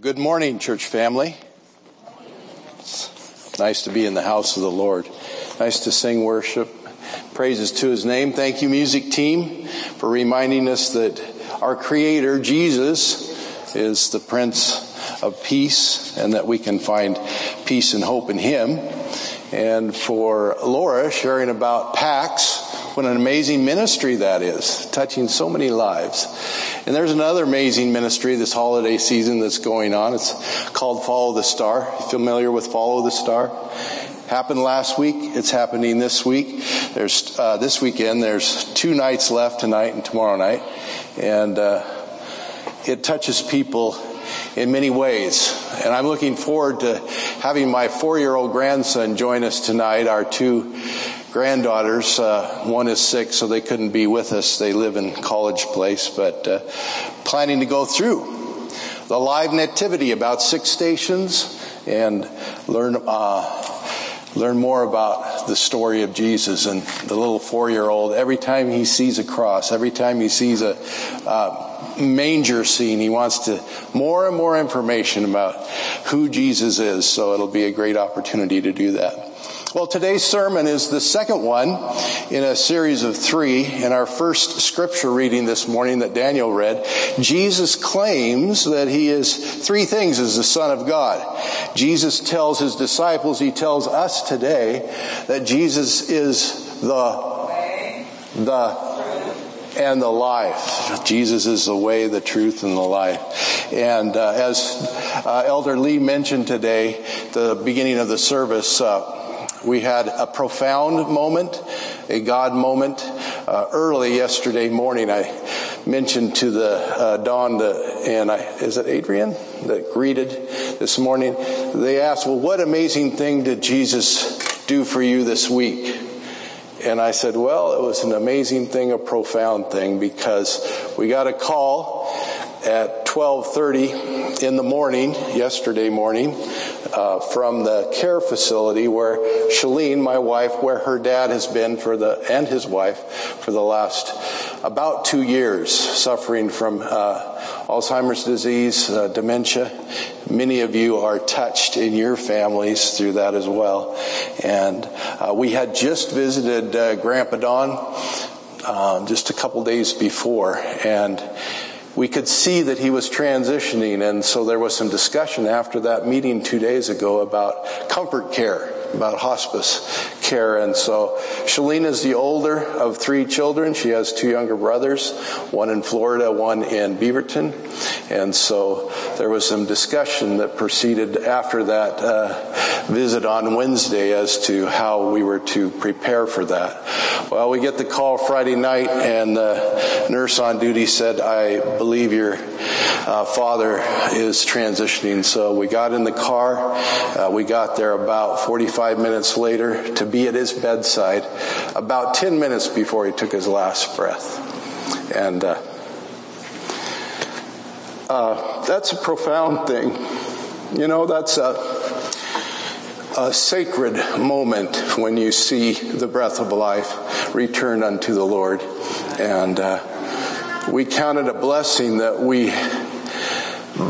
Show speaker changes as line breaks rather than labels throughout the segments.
Good morning, church family. It's nice to be in the house of the Lord. Nice to sing worship. Praises to his name. Thank you, music team, for reminding us that our creator, Jesus, is the Prince of Peace and that we can find peace and hope in him. And for Laura sharing about PAX, what an amazing ministry that is, touching so many lives. And there's another amazing ministry this holiday season that's going on. It's called Follow the Star. You Familiar with Follow the Star? Happened last week. It's happening this week. There's uh, this weekend. There's two nights left tonight and tomorrow night, and uh, it touches people in many ways. And I'm looking forward to having my four-year-old grandson join us tonight. Our two granddaughters. Uh, one is sick, so they couldn't be with us. They live in College Place, but uh, planning to go through the live nativity, about six stations, and learn uh, learn more about the story of Jesus and the little four-year-old. Every time he sees a cross, every time he sees a uh, manger scene, he wants to more and more information about who Jesus is. So it'll be a great opportunity to do that. Well, today's sermon is the second one in a series of three. In our first scripture reading this morning that Daniel read, Jesus claims that he is three things as the Son of God. Jesus tells his disciples, he tells us today that Jesus is the, the, and the life. Jesus is the way, the truth, and the life. And uh, as uh, Elder Lee mentioned today, the beginning of the service, uh, we had a profound moment, a God moment. Uh, early yesterday morning, I mentioned to the uh, Dawn, the, and I, is it Adrian that greeted this morning? They asked, "Well, what amazing thing did Jesus do for you this week?" And I said, "Well, it was an amazing thing, a profound thing, because we got a call at 12:30 in the morning yesterday morning uh, from the care facility where Shalene, my wife, where her dad has been for the and his wife for the last about two years, suffering from uh, Alzheimer's disease, uh, dementia. Many of you are touched in your families through that as well. And uh, we had just visited uh, Grandpa Don uh, just a couple days before, and we could see that he was transitioning, and so there was some discussion after that meeting two days ago about comfort care, about hospice care. And so Shalene is the older of three children. She has two younger brothers, one in Florida, one in Beaverton. And so there was some discussion that proceeded after that uh, visit on Wednesday as to how we were to prepare for that. Well, we get the call Friday night, and the nurse on duty said, I believe your uh, father is transitioning. So we got in the car. Uh, we got there about 45 minutes later to be at his bedside, about 10 minutes before he took his last breath. And uh, uh, that's a profound thing. You know, that's a, a sacred moment when you see the breath of life return unto the Lord. And uh, we count it a blessing that we,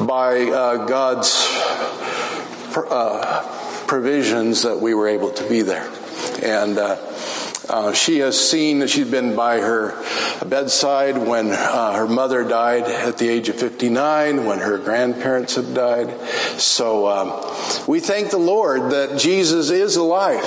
by uh, God's uh, provisions, that we were able to be there. And uh, uh, she has seen, that she's been by her bedside when uh, her mother died at the age of 59, when her grandparents have died. So um, we thank the Lord that Jesus is alive.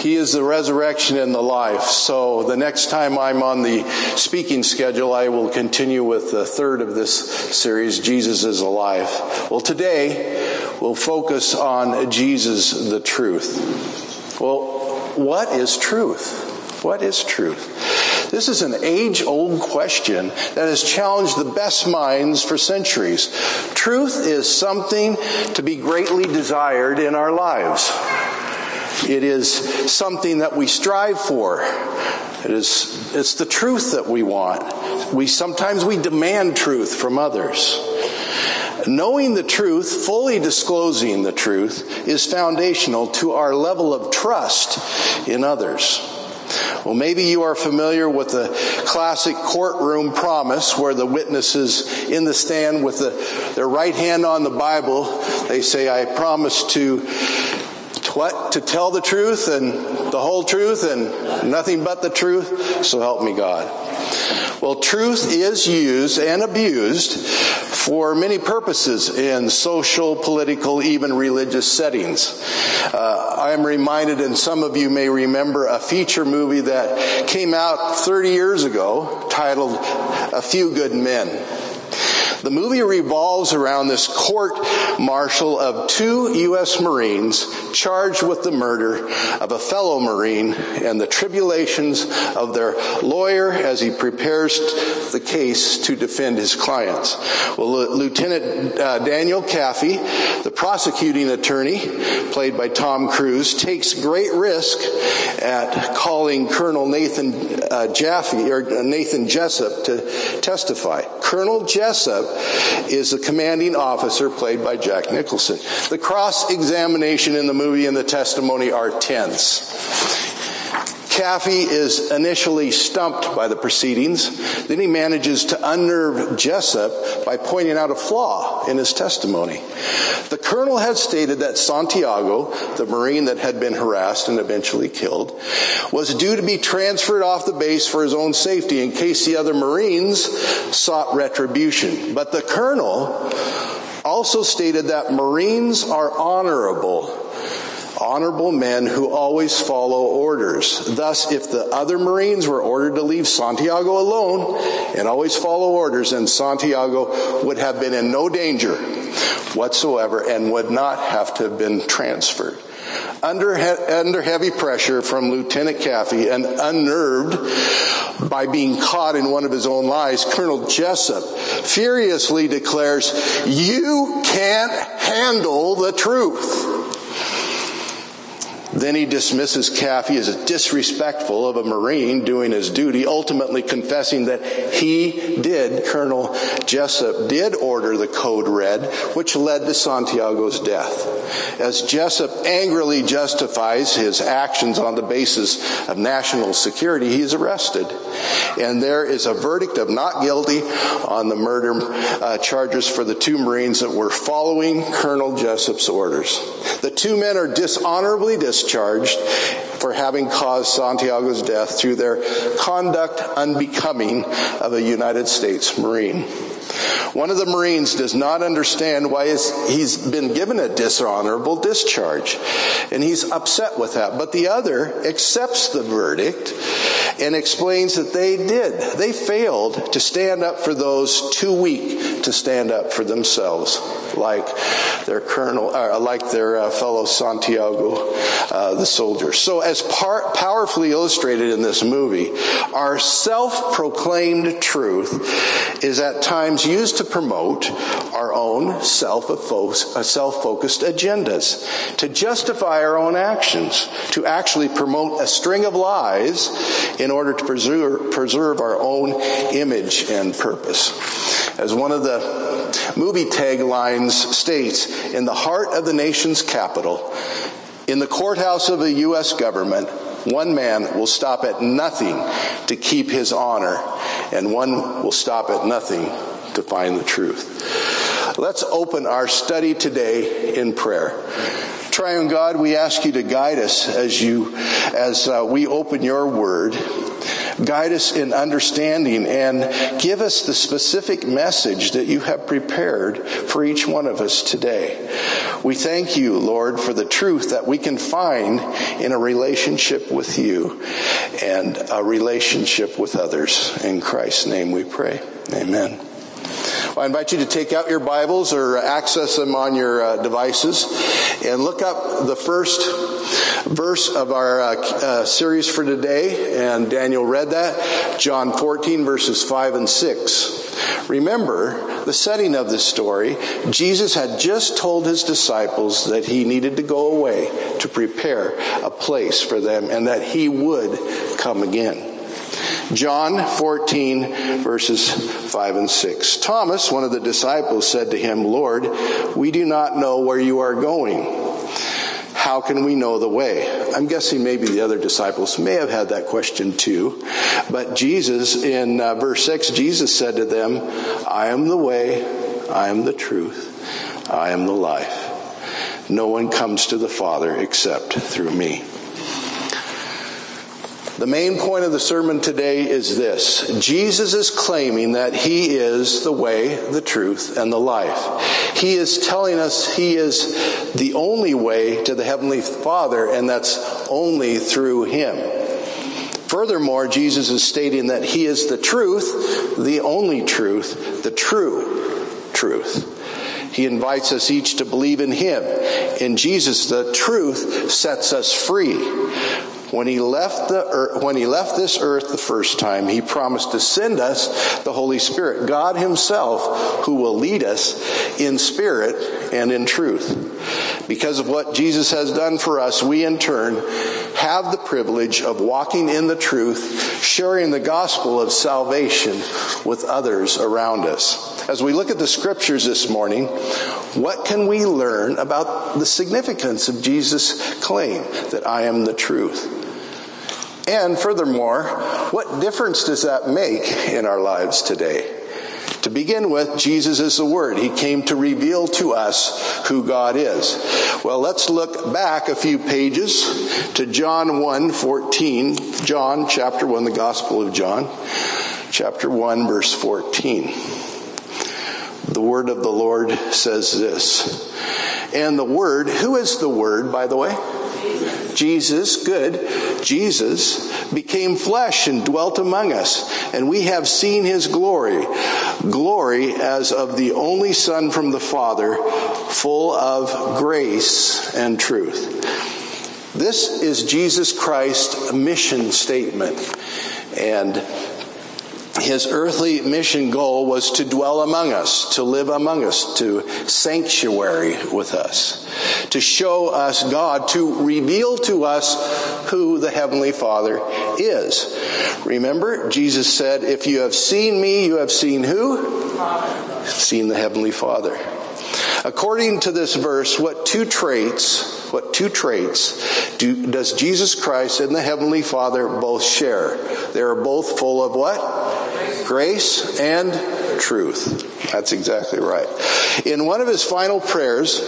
He is the resurrection and the life. So the next time I'm on the speaking schedule, I will continue with the third of this series, Jesus is alive. Well, today we'll focus on Jesus the truth. Well, what is truth? What is truth? This is an age old question that has challenged the best minds for centuries. Truth is something to be greatly desired in our lives. It is something that we strive for. It is, it's the truth that we want. We sometimes we demand truth from others. Knowing the truth, fully disclosing the truth, is foundational to our level of trust in others. Well, maybe you are familiar with the classic courtroom promise where the witnesses in the stand with the, their right hand on the Bible, they say, I promise to, to what? To tell the truth and the whole truth and nothing but the truth. So help me God. Well, truth is used and abused for many purposes in social, political, even religious settings. Uh, I am reminded, and some of you may remember, a feature movie that came out 30 years ago titled A Few Good Men. The movie revolves around this court martial of two U.S. Marines charged with the murder of a fellow Marine and the tribulations of their lawyer as he prepares the case to defend his clients. Well, Lieutenant uh, Daniel Kaffee, the prosecuting attorney, played by Tom Cruise, takes great risk at calling Colonel Nathan uh, Jaffe or Nathan Jessup to testify. Colonel Jessup is the commanding officer played by Jack Nicholson. The cross examination in the movie and the testimony are tense. Kaffee is initially stumped by the proceedings. Then he manages to unnerve Jessup by pointing out a flaw in his testimony. The colonel had stated that Santiago, the Marine that had been harassed and eventually killed, was due to be transferred off the base for his own safety in case the other Marines sought retribution. But the colonel also stated that Marines are honorable honorable men who always follow orders. Thus, if the other Marines were ordered to leave Santiago alone and always follow orders, then Santiago would have been in no danger whatsoever and would not have to have been transferred. Under, under heavy pressure from Lieutenant Kaffee and unnerved by being caught in one of his own lies, Colonel Jessup furiously declares, you can't handle the truth. Then he dismisses Kaffee as disrespectful of a Marine doing his duty, ultimately confessing that he did, Colonel Jessup did order the code red, which led to Santiago's death. As Jessup angrily justifies his actions on the basis of national security, he is arrested. And there is a verdict of not guilty on the murder uh, charges for the two Marines that were following Colonel Jessup's orders. The two men are dishonorably discharged discharged for having caused Santiago's death through their conduct unbecoming of a United States Marine. One of the Marines does not understand why he's been given a dishonorable discharge, and he's upset with that. But the other accepts the verdict and explains that they did. They failed to stand up for those too weak to stand up for themselves, like their colonel, uh, like their uh, fellow Santiago, uh, the soldiers. So, as par- powerfully illustrated in this movie, our self-proclaimed truth is at times used to promote our own self-focused agendas, to justify our own actions, to actually promote a string of lies in order to preserve, preserve our own image and purpose. As one of the movie taglines states, in the heart of the nation's capital, in the courthouse of the U.S. government, one man will stop at nothing to keep his honor, and one will stop at nothing to find the truth. Let's open our study today in prayer. Triune God, we ask you to guide us as you, as uh, we open your word. Guide us in understanding and give us the specific message that you have prepared for each one of us today. We thank you, Lord, for the truth that we can find in a relationship with you and a relationship with others. In Christ's name we pray. Amen. I invite you to take out your Bibles or access them on your uh, devices and look up the first verse of our uh, uh, series for today. And Daniel read that, John 14 verses 5 and 6. Remember the setting of this story. Jesus had just told his disciples that he needed to go away to prepare a place for them and that he would come again. John 14 verses 5 and 6. Thomas, one of the disciples, said to him, Lord, we do not know where you are going. how can we know the way? I'm guessing maybe the other disciples may have had that question too. But Jesus, in uh, verse 6, Jesus said to them, I am the way, I am the truth, I am the life. No one comes to the Father except through me. The main point of the sermon today is this. Jesus is claiming that He is the way, the truth, and the life. He is telling us He is the only way to the Heavenly Father, and that's only through Him. Furthermore, Jesus is stating that He is the truth, the only truth, the true truth. He invites us each to believe in Him. In Jesus, the truth sets us free. When he left the earth, when he left this earth the first time, he promised to send us the Holy Spirit, God himself, who will lead us in spirit and in truth. Because of what Jesus has done for us, we in turn have the privilege of walking in the truth, sharing the gospel of salvation with others around us. As we look at the scriptures this morning, what can we learn about the significance of Jesus' claim that I am the truth? And furthermore, what difference does that make in our lives today? To begin with, Jesus is the Word. He came to reveal to us who God is. Well, let's look back a few pages to John 1, 14. John chapter 1, the Gospel of John, chapter 1, verse 14. The Word of the Lord says this. And the Word, who is the Word, by the way? Jesus, good, Jesus became flesh and dwelt among us, and we have seen his glory, glory as of the only Son from the Father, full of grace and truth. This is Jesus Christ's mission statement. And his earthly mission goal was to dwell among us, to live among us, to sanctuary with us, to show us God, to reveal to us who the Heavenly Father is. Remember, Jesus said, if you have seen me, you have seen who? Seen the Heavenly Father. According to this verse, what two traits, what two traits do, does Jesus Christ and the Heavenly Father both share? They are both full of what? Grace and truth. That's exactly right. In one of his final prayers,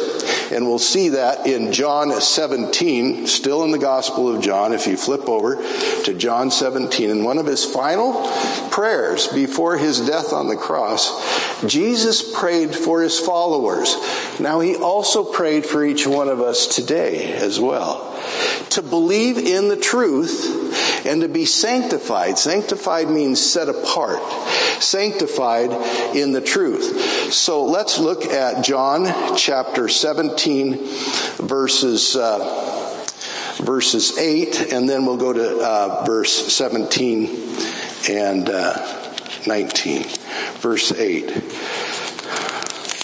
and we'll see that in John 17, still in the Gospel of John, if you flip over to John 17, in one of his final prayers before his death on the cross, Jesus prayed for his followers. Now he also prayed for each one of us today as well. To believe in the truth and to be sanctified. Sanctified means set apart. Sanctified in the truth. So let's look at John chapter 17 verses, uh, verses 8 and then we'll go to uh, verse 17 and uh, 19. Verse 8.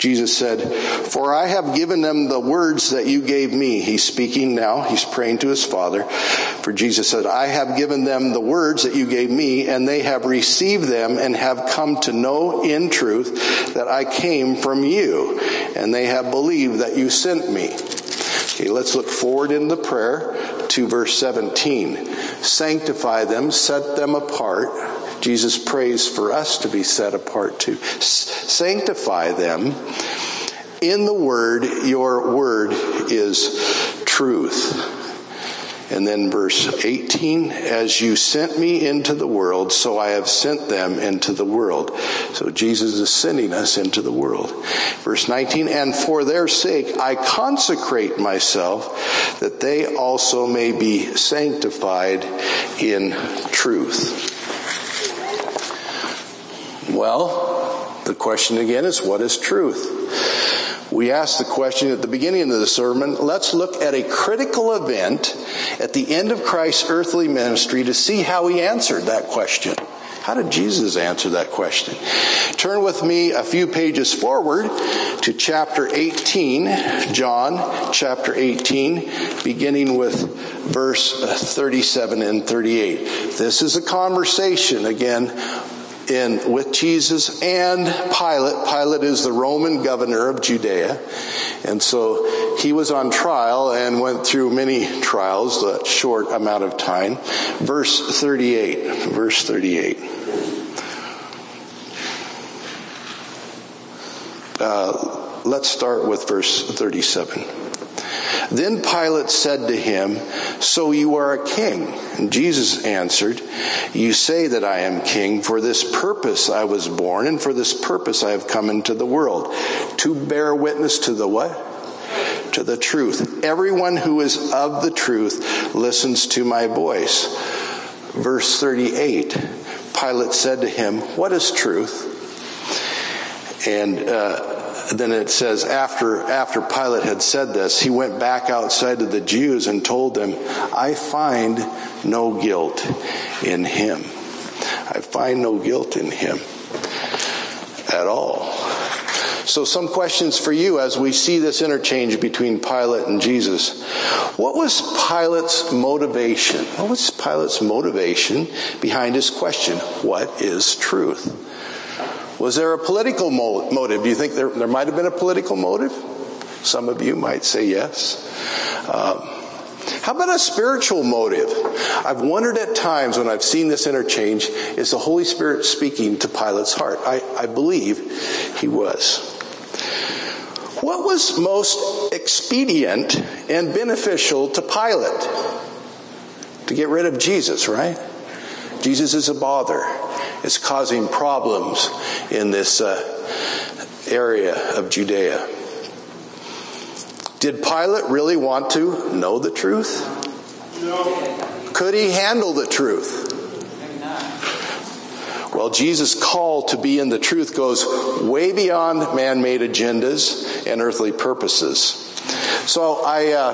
Jesus said, For I have given them the words that you gave me. He's speaking now. He's praying to his Father. For Jesus said, I have given them the words that you gave me, and they have received them and have come to know in truth that I came from you, and they have believed that you sent me. Okay, let's look forward in the prayer to verse 17. Sanctify them, set them apart Jesus prays for us to be set apart to sanctify them in the word. Your word is truth. And then verse 18, as you sent me into the world, so I have sent them into the world. So Jesus is sending us into the world. Verse 19, and for their sake I consecrate myself that they also may be sanctified in truth. Well, the question again is what is truth? We asked the question at the beginning of the sermon. Let's look at a critical event at the end of Christ's earthly ministry to see how he answered that question. How did Jesus answer that question? Turn with me a few pages forward to chapter 18, John chapter 18, beginning with verse 37 and 38. This is a conversation again in with Jesus and Pilate. Pilate is the Roman governor of Judea. And so he was on trial and went through many trials, a short amount of time. Verse 38. Verse 38. Uh, let's start with verse 37. Then Pilate said to him, So you are a king? And Jesus answered, You say that I am king. For this purpose I was born, and for this purpose I have come into the world, to bear witness to the what? To the truth. Everyone who is of the truth listens to my voice. Verse 38 Pilate said to him, What is truth? And uh, then it says after after Pilate had said this, he went back outside to the Jews and told them, "I find no guilt in him. I find no guilt in him at all." So some questions for you as we see this interchange between Pilate and Jesus. What was Pilate's motivation? What was Pilate's motivation behind his question, what is truth? Was there a political motive? Do you think there, there might have been a political motive? Some of you might say yes. Um, how about a spiritual motive? I've wondered at times when I've seen this interchange, is the Holy Spirit speaking to Pilate's heart? I, I believe he was. What was most expedient and beneficial to Pilate? To get rid of Jesus, right? Jesus is a bother is causing problems in this uh, area of Judea. Did Pilate really want to know the truth? No. Could he handle the truth? Well, Jesus' call to be in the truth goes way beyond man made agendas and earthly purposes. So I uh,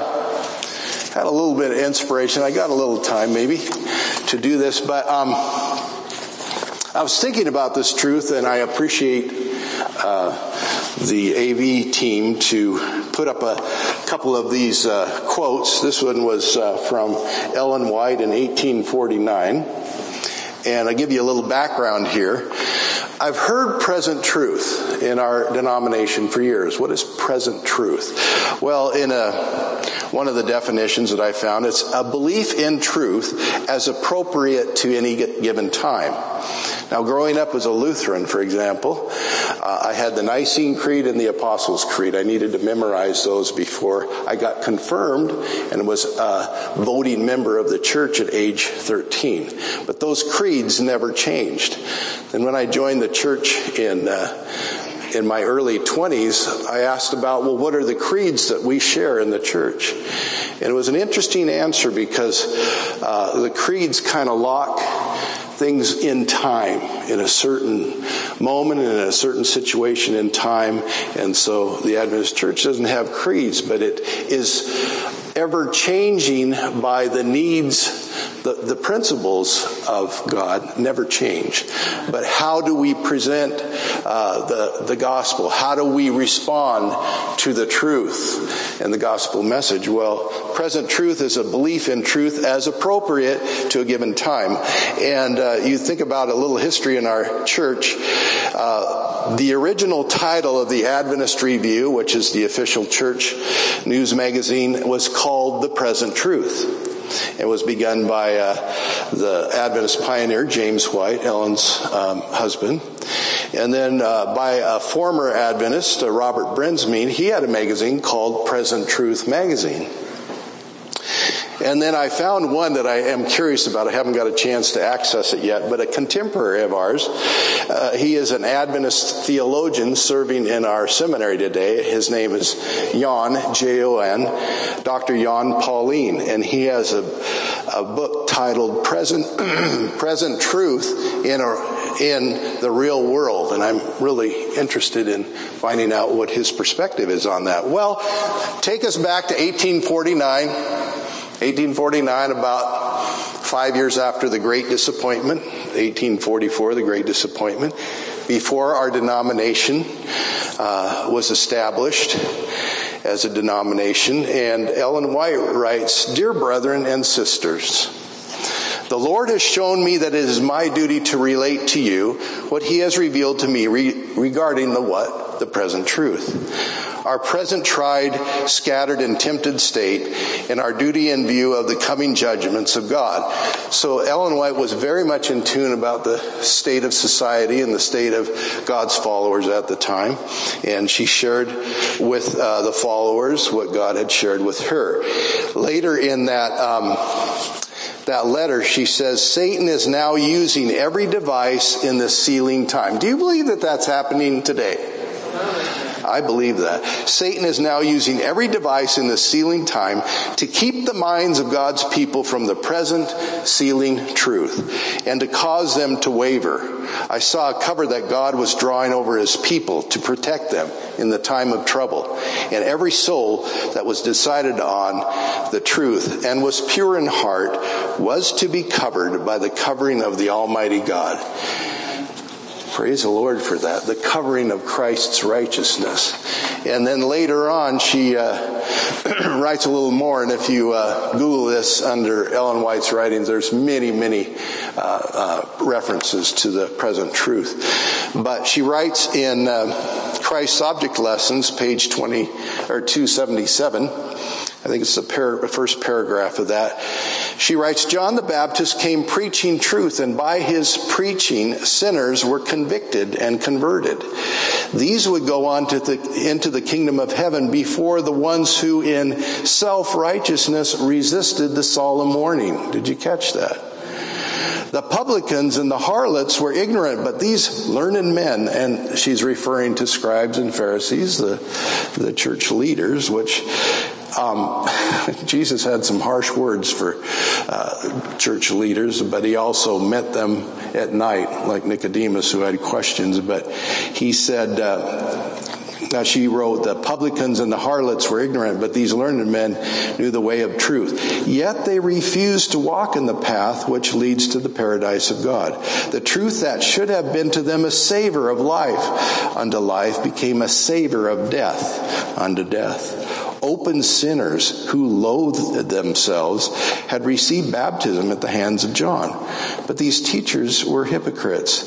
had a little bit of inspiration. I got a little time maybe to do this, but um, I was thinking about this truth, and I appreciate uh, the AV team to put up a couple of these uh, quotes. This one was uh, from Ellen White in 1849. And I'll give you a little background here. I've heard present truth in our denomination for years. What is present truth? Well, in a one of the definitions that I found, it's a belief in truth as appropriate to any given time. Now, growing up as a Lutheran, for example, uh, I had the Nicene Creed and the Apostles' Creed. I needed to memorize those before I got confirmed and was a voting member of the church at age 13. But those creeds never changed. Then when I joined the church in uh, in my early 20s, I asked about, well, what are the creeds that we share in the church? And it was an interesting answer because uh, the creeds kind of lock things in time, in a certain moment, in a certain situation in time. And so the Adventist Church doesn't have creeds, but it is ever changing by the needs the, the principles of God never change. But how do we present uh, the, the gospel? How do we respond to the truth and the gospel message? Well, present truth is a belief in truth as appropriate to a given time. And uh, you think about a little history in our church. Uh, the original title of the Adventist Review, which is the official church news magazine, was called The Present Truth. It was begun by uh, the Adventist pioneer James White, Ellen's um, husband. And then uh, by a former Adventist, uh, Robert Brinsmead, he had a magazine called Present Truth Magazine. And then I found one that I am curious about. I haven't got a chance to access it yet, but a contemporary of ours. Uh, he is an Adventist theologian serving in our seminary today. His name is Jon, J-O-N, Dr. Jon Paulien, and he has a, a book titled Present, Present Truth in, a, in the Real World. And I'm really interested in finding out what his perspective is on that. Well, take us back to 1849. 1849, about five years after the Great Disappointment, 1844, the Great Disappointment, before our denomination uh, was established as a denomination. And Ellen White writes, Dear brethren and sisters, The Lord has shown me that it is my duty to relate to you what he has revealed to me re- regarding the what? The present truth our present tried, scattered, and tempted state, and our duty in view of the coming judgments of God. So Ellen White was very much in tune about the state of society and the state of God's followers at the time, and she shared with uh, the followers what God had shared with her. Later in that. Um, that letter, she says, Satan is now using every device in the sealing time. Do you believe that that's happening today? I believe that. Satan is now using every device in the sealing time to keep the minds of God's people from the present sealing truth and to cause them to waver. I saw a cover that God was drawing over his people to protect them in the time of trouble. And every soul that was decided on the truth and was pure in heart was to be covered by the covering of the Almighty God. Praise the Lord for that. The covering of Christ's righteousness. And then later on, she uh, writes a little more. And if you uh, Google this under Ellen White's writings, there's many, many uh, uh references to the present truth. But she writes in uh, Christ's Object Lessons, page 20 or 277. I think it's the par- first paragraph of that. She writes, John the Baptist came preaching truth, and by his preaching, sinners were convicted and converted. These would go on to the, into the kingdom of heaven before the ones who in self-righteousness resisted the solemn warning. Did you catch that? The publicans and the harlots were ignorant, but these learned men, and she's referring to scribes and Pharisees, the, the church leaders, which um, Jesus had some harsh words for uh, church leaders, but he also met them at night, like Nicodemus, who had questions. But he said, uh, she wrote, the publicans and the harlots were ignorant, but these learned men knew the way of truth. Yet they refused to walk in the path which leads to the paradise of God. The truth that should have been to them a savor of life unto life became a savor of death unto death open sinners who loathed themselves had received baptism at the hands of John. But these teachers were hypocrites.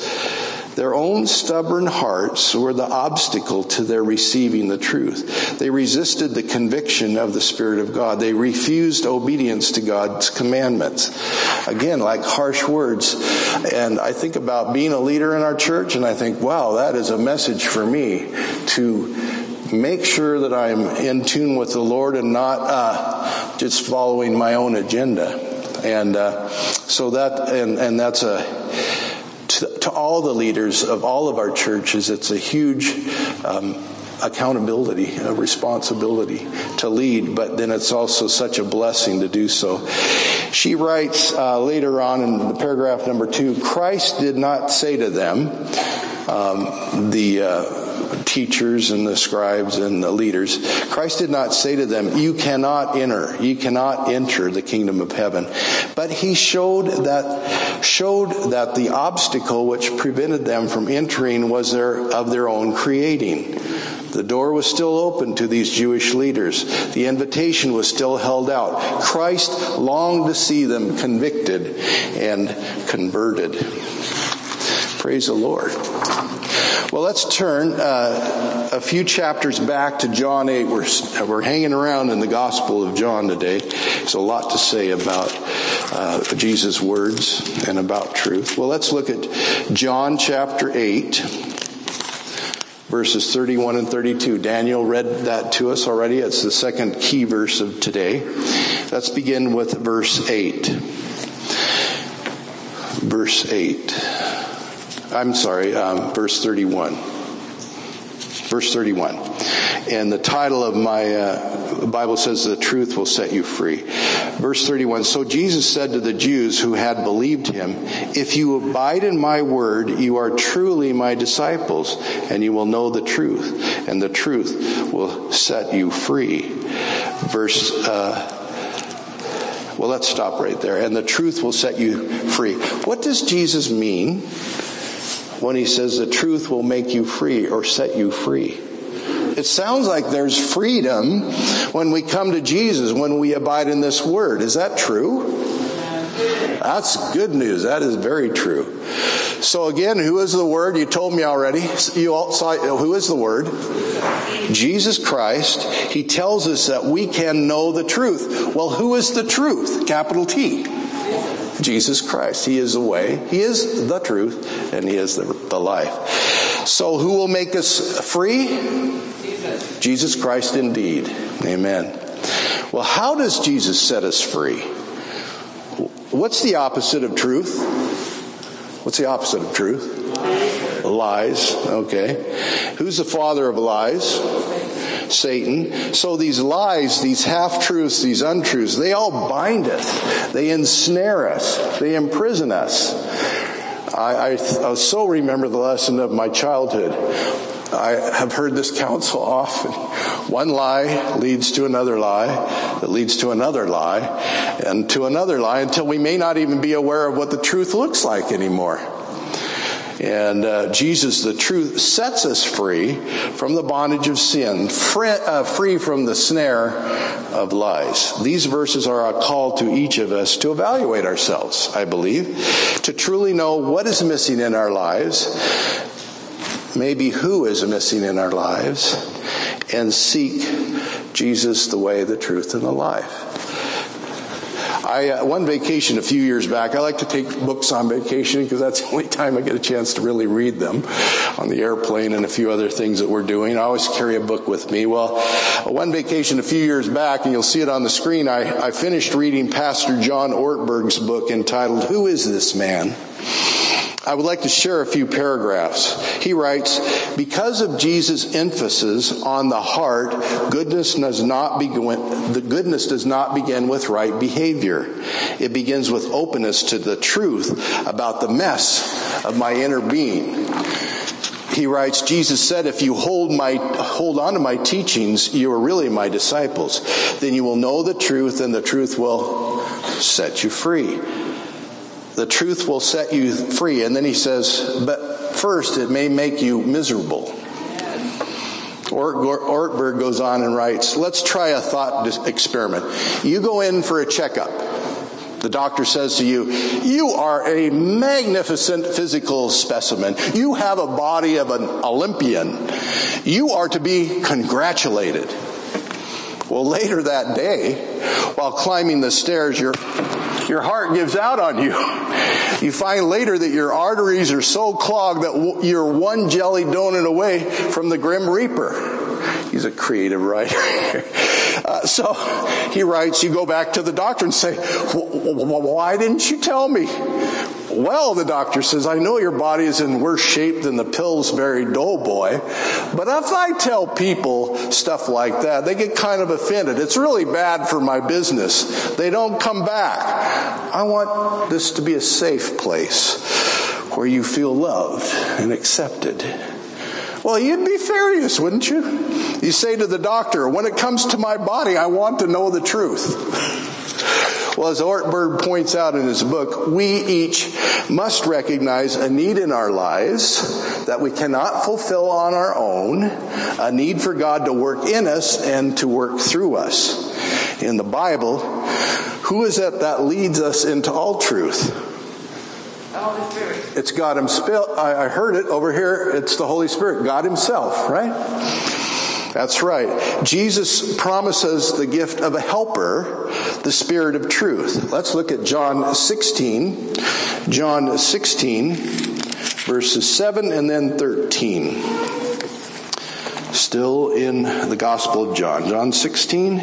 Their own stubborn hearts were the obstacle to their receiving the truth. They resisted the conviction of the Spirit of God. They refused obedience to God's commandments. Again, like harsh words. And I think about being a leader in our church and I think, wow, that is a message for me to make sure that I'm in tune with the Lord and not uh, just following my own agenda. And uh, so that, and, and that's a, to, to, all the leaders of all of our churches, it's a huge um, accountability, a responsibility to lead, but then it's also such a blessing to do so. She writes uh, later on in the paragraph number two Christ did not say to them, um, the uh, teachers and the scribes and the leaders, Christ did not say to them, you cannot enter, you cannot enter the kingdom of heaven. But he showed that, showed that the obstacle which prevented them from entering was their, of their own creating. The door was still open to these Jewish leaders. The invitation was still held out. Christ longed to see them convicted and converted. Praise the Lord. Well, let's turn uh, a few chapters back to John 8. We're, we're hanging around in the Gospel of John today. There's a lot to say about uh, Jesus' words and about truth. Well, let's look at John chapter 8, verses 31 and 32. Daniel read that to us already. It's the second key verse of today. Let's begin with verse 8. Verse 8. I'm sorry, um, verse 31. Verse 31. And the title of my uh, Bible says, The truth will set you free. Verse 31. So Jesus said to the Jews who had believed him, If you abide in my word, you are truly my disciples, and you will know the truth, and the truth will set you free. Verse uh, well, let's stop right there. And the truth will set you free. What does Jesus mean when he says the truth will make you free or set you free. It sounds like there's freedom when we come to Jesus, when we abide in this word. Is that true? That's good news. That is very true. So again, who is the Word? You told me already. You all saw, who is the Word? Jesus Christ. He tells us that we can know the truth. Well, who is the truth? Capital T. Jesus Christ. He is the way, He is the truth, and He is the, the life. So who will make us free? Jesus. Jesus Christ indeed. Amen. Well, how does Jesus set us free? What's the opposite of truth? What's the opposite of truth? Lies. Okay. Who's the father of lies? Satan. So these lies, these half truths, these untruths, they all bind us. They ensnare us. They imprison us. I, I, I so remember the lesson of my childhood. I have heard this counsel often. One lie leads to another lie, that leads to another lie, and to another lie until we may not even be aware of what the truth looks like anymore. And uh, Jesus, the truth, sets us free from the bondage of sin, free, uh, free from the snare of lies. These verses are a call to each of us to evaluate ourselves, I believe, to truly know what is missing in our lives, maybe who is missing in our lives, and seek Jesus, the way, the truth, and the life. I uh, one vacation a few years back. I like to take books on vacation because that's the only time I get a chance to really read them on the airplane and a few other things that we're doing. I always carry a book with me. Well, one vacation a few years back, and you'll see it on the screen. I, I finished reading Pastor John Ortberg's book entitled "Who Is This Man." I would like to share a few paragraphs. He writes, because of Jesus' emphasis on the heart, goodness does not begin, the goodness does not begin with right behavior. It begins with openness to the truth about the mess of my inner being. He writes, Jesus said, if you hold my, hold on to my teachings, you are really my disciples. Then you will know the truth and the truth will set you free. The truth will set you free. And then he says, but first it may make you miserable. Ortberg goes on and writes, let's try a thought experiment. You go in for a checkup. The doctor says to you, you are a magnificent physical specimen. You have a body of an Olympian. You are to be congratulated. Well, later that day, while climbing the stairs, you're your heart gives out on you. You find later that your arteries are so clogged that you're one jelly donut away from the Grim Reaper. He's a creative writer. uh, so he writes, you go back to the doctor and say, why didn't you tell me? Well, the doctor says, I know your body is in worse shape than the Pillsbury Doughboy, but if I tell people stuff like that, they get kind of offended. It's really bad for my business. They don't come back. I want this to be a safe place where you feel loved and accepted. Well, you'd be furious, wouldn't you? You say to the doctor, when it comes to my body, I want to know the truth. Well, as Ortberg points out in his book, we each must recognize a need in our lives that we cannot fulfill on our own, a need for God to work in us and to work through us. In the Bible, who is it that leads us into all truth? The Holy Spirit. It's God Himself. I heard it over here. It's the Holy Spirit, God Himself, right? That's right. Jesus promises the gift of a helper, the Spirit of truth. Let's look at John 16. John 16, verses 7 and then 13. Still in the Gospel of John. John 16,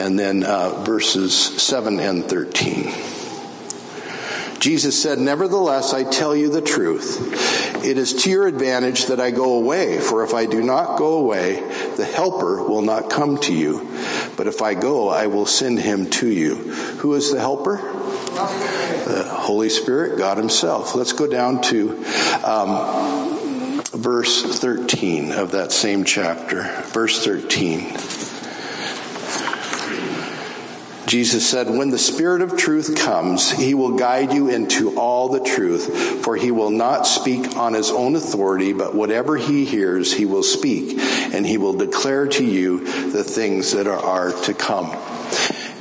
and then uh, verses 7 and 13. Jesus said, Nevertheless, I tell you the truth. It is to your advantage that I go away, for if I do not go away, the Helper will not come to you. But if I go, I will send him to you. Who is the Helper? The Holy Spirit, God Himself. Let's go down to um, verse 13 of that same chapter. Verse 13. Jesus said, When the Spirit of truth comes, he will guide you into all the truth, for he will not speak on his own authority, but whatever he hears, he will speak, and he will declare to you the things that are, to come.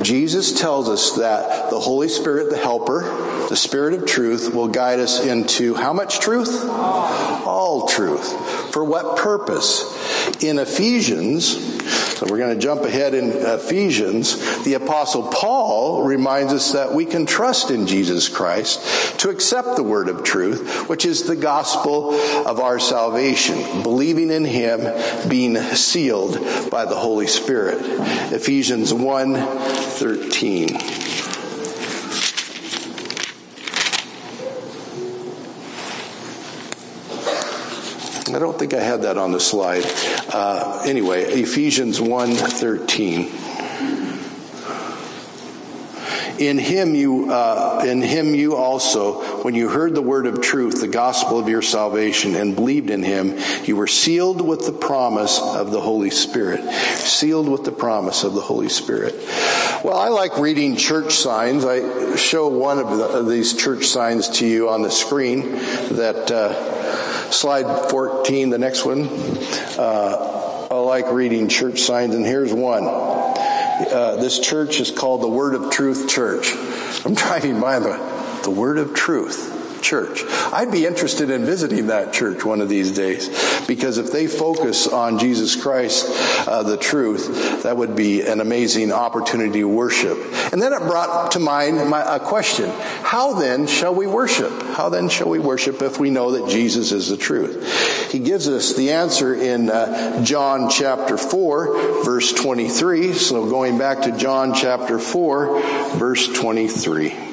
Jesus tells us that the Holy Spirit, the helper, the Spirit of truth will guide us into how much truth? All truth. For what purpose? In Ephesians, so we're going to jump ahead in Ephesians. The apostle Paul reminds us that we can trust in Jesus Christ to accept the word of truth, which is the gospel of our salvation, believing in him, being sealed by the Holy Spirit. Ephesians 1 13. I don't think I had that on the slide. Uh, anyway, Ephesians 1.13. In him you, uh, in him you also, when you heard the word of truth, the gospel of your salvation, and believed in him, you were sealed with the promise of the Holy Spirit. Sealed with the promise of the Holy Spirit. Well, I like reading church signs. I show one of, the, of these church signs to you on the screen that, uh, Slide 14, the next one. Uh, I like reading church signs, and here's one. Uh, this church is called the Word of Truth Church. I'm driving by the, the Word of Truth church. I'd be interested in visiting that church one of these days because if they focus on Jesus Christ, uh, the truth, that would be an amazing opportunity to worship. And then it brought to mind my, a question. How then shall we worship? How then shall we worship if we know that Jesus is the truth? He gives us the answer in uh, John chapter 4 verse 23. So going back to John chapter 4 verse 23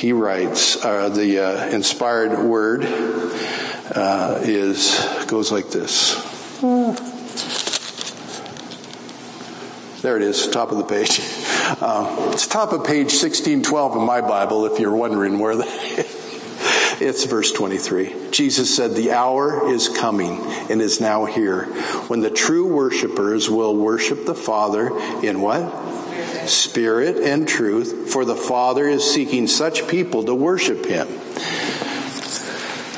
he writes, uh, the uh, inspired word uh, is goes like this. There it is, top of the page. Uh, it's top of page 1612 in my Bible, if you're wondering where that is. It's verse 23. Jesus said, The hour is coming and is now here when the true worshipers will worship the Father in what? Spirit and truth, for the Father is seeking such people to worship him.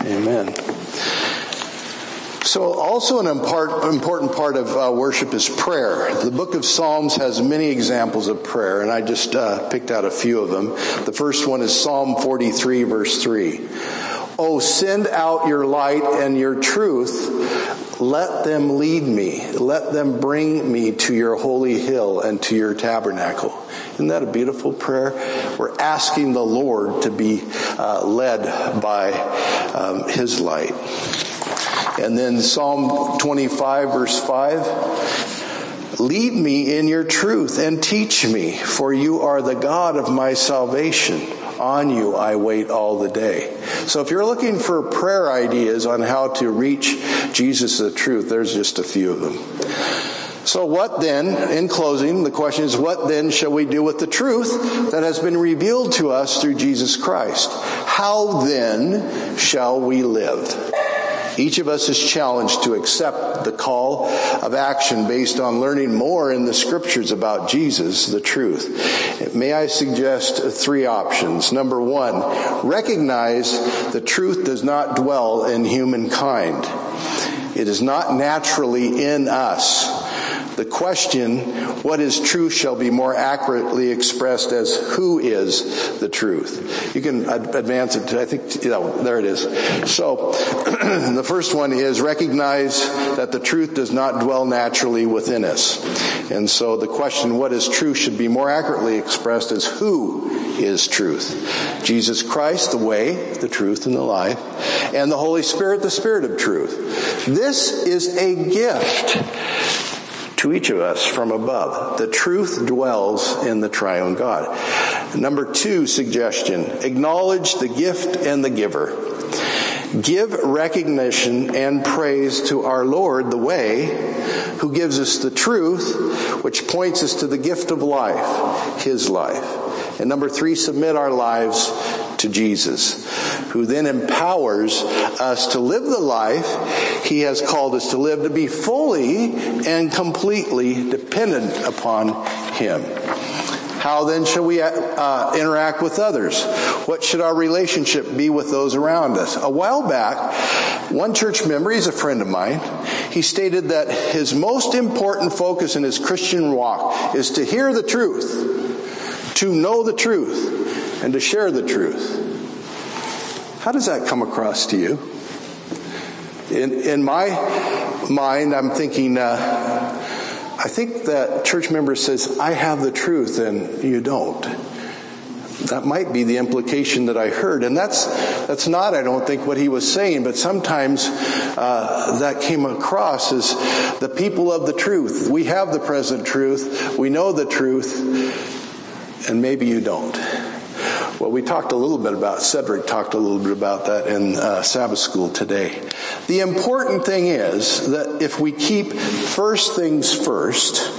Amen. So, also an important part of uh, worship is prayer. The book of Psalms has many examples of prayer, and I just uh, picked out a few of them. The first one is Psalm 43, verse 3. Oh, send out your light and your truth. Let them lead me. Let them bring me to your holy hill and to your tabernacle. Isn't that a beautiful prayer? We're asking the Lord to be uh, led by um, His light. And then Psalm 25, verse 5. Lead me in your truth and teach me, for you are the God of my salvation. On you I wait all the day. So if you're looking for prayer ideas on how to reach Jesus the truth, there's just a few of them. So what then, in closing, the question is what then shall we do with the truth that has been revealed to us through Jesus Christ? How then shall we live? Each of us is challenged to accept the call of action based on learning more in the scriptures about Jesus, the truth. May I suggest three options? Number one, recognize the truth does not dwell in humankind. It is not naturally in us. The question, what is truth, shall be more accurately expressed as who is the truth. You can advance it to, I think, you know, there it is. So, the first one is recognize that the truth does not dwell naturally within us. And so the question, what is truth, should be more accurately expressed as who is truth. Jesus Christ, the way, the truth, and the life, and the Holy Spirit, the Spirit of truth. This is a gift to each of us from above. The truth dwells in the triune God. Number two suggestion, acknowledge the gift and the giver. Give recognition and praise to our Lord, the way, who gives us the truth, which points us to the gift of life, His life. And number three, submit our lives to Jesus, who then empowers us to live the life he has called us to live, to be fully and completely dependent upon him. How then shall we uh, interact with others? What should our relationship be with those around us? A while back, One church member, he's a friend of mine, he stated that his most important focus in his Christian walk is to hear the truth, to know the truth, and to share the truth. How does that come across to you? In, in my mind, I'm thinking, uh, I think that church member says, I have the truth and you don't. That might be the implication that I heard. And that's, that's not, I don't think, what he was saying, but sometimes uh, that came across as the people of the truth. We have the present truth, we know the truth, and maybe you don't. Well, we talked a little bit about, Cedric talked a little bit about that in uh, Sabbath school today. The important thing is that if we keep first things first,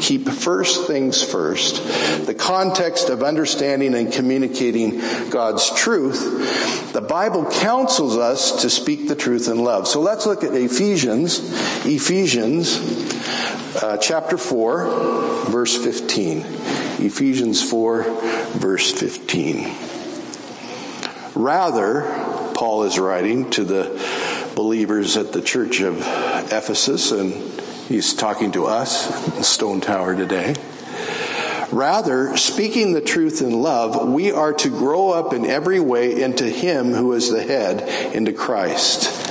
keep first things first, the context of understanding and communicating God's truth, the Bible counsels us to speak the truth in love. So let's look at Ephesians, Ephesians uh, chapter 4, verse 15. Ephesians 4, verse 15. Rather, Paul is writing to the believers at the church of Ephesus, and he's talking to us in Stone Tower today. Rather, speaking the truth in love, we are to grow up in every way into Him who is the head, into Christ.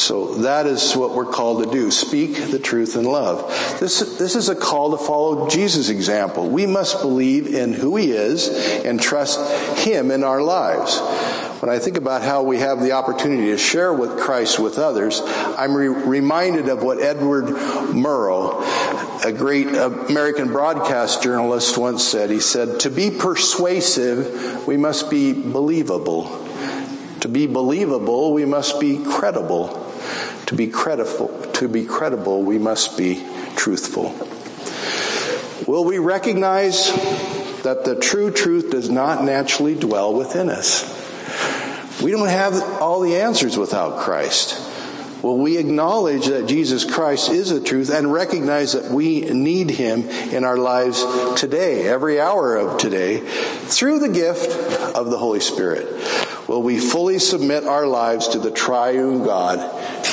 So that is what we're called to do. Speak the truth in love. This, this is a call to follow Jesus' example. We must believe in who he is and trust him in our lives. When I think about how we have the opportunity to share with Christ with others, I'm re- reminded of what Edward Murrow, a great American broadcast journalist, once said. He said, To be persuasive, we must be believable. To be believable, we must be credible. To be credible, to be credible, we must be truthful. Will we recognize that the true truth does not naturally dwell within us? We don't have all the answers without Christ. Will we acknowledge that Jesus Christ is the truth and recognize that we need Him in our lives today, every hour of today, through the gift of the Holy Spirit? Will we fully submit our lives to the triune God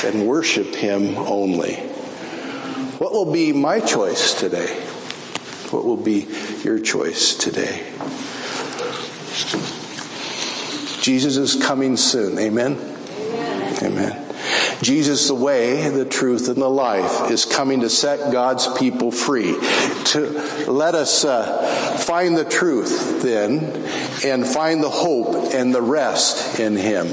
and worship Him only? What will be my choice today? What will be your choice today? Jesus is coming soon. Amen? Amen. Amen. Jesus, the way, the truth, and the life, is coming to set God's people free. To let us uh, find the truth then and find the hope and the rest in Him.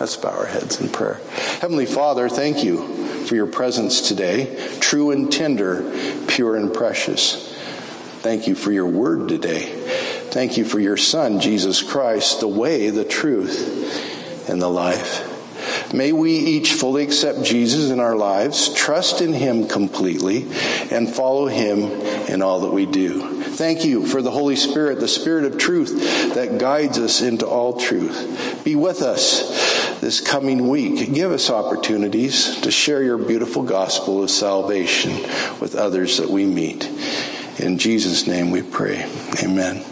Let's bow our heads in prayer. Heavenly Father, thank you for your presence today, true and tender, pure and precious. Thank you for your word today. Thank you for your Son, Jesus Christ, the way, the truth, and the life. May we each fully accept Jesus in our lives, trust in Him completely, and follow Him in all that we do. Thank you for the Holy Spirit, the Spirit of truth that guides us into all truth. Be with us this coming week. Give us opportunities to share your beautiful gospel of salvation with others that we meet. In Jesus' name we pray. Amen.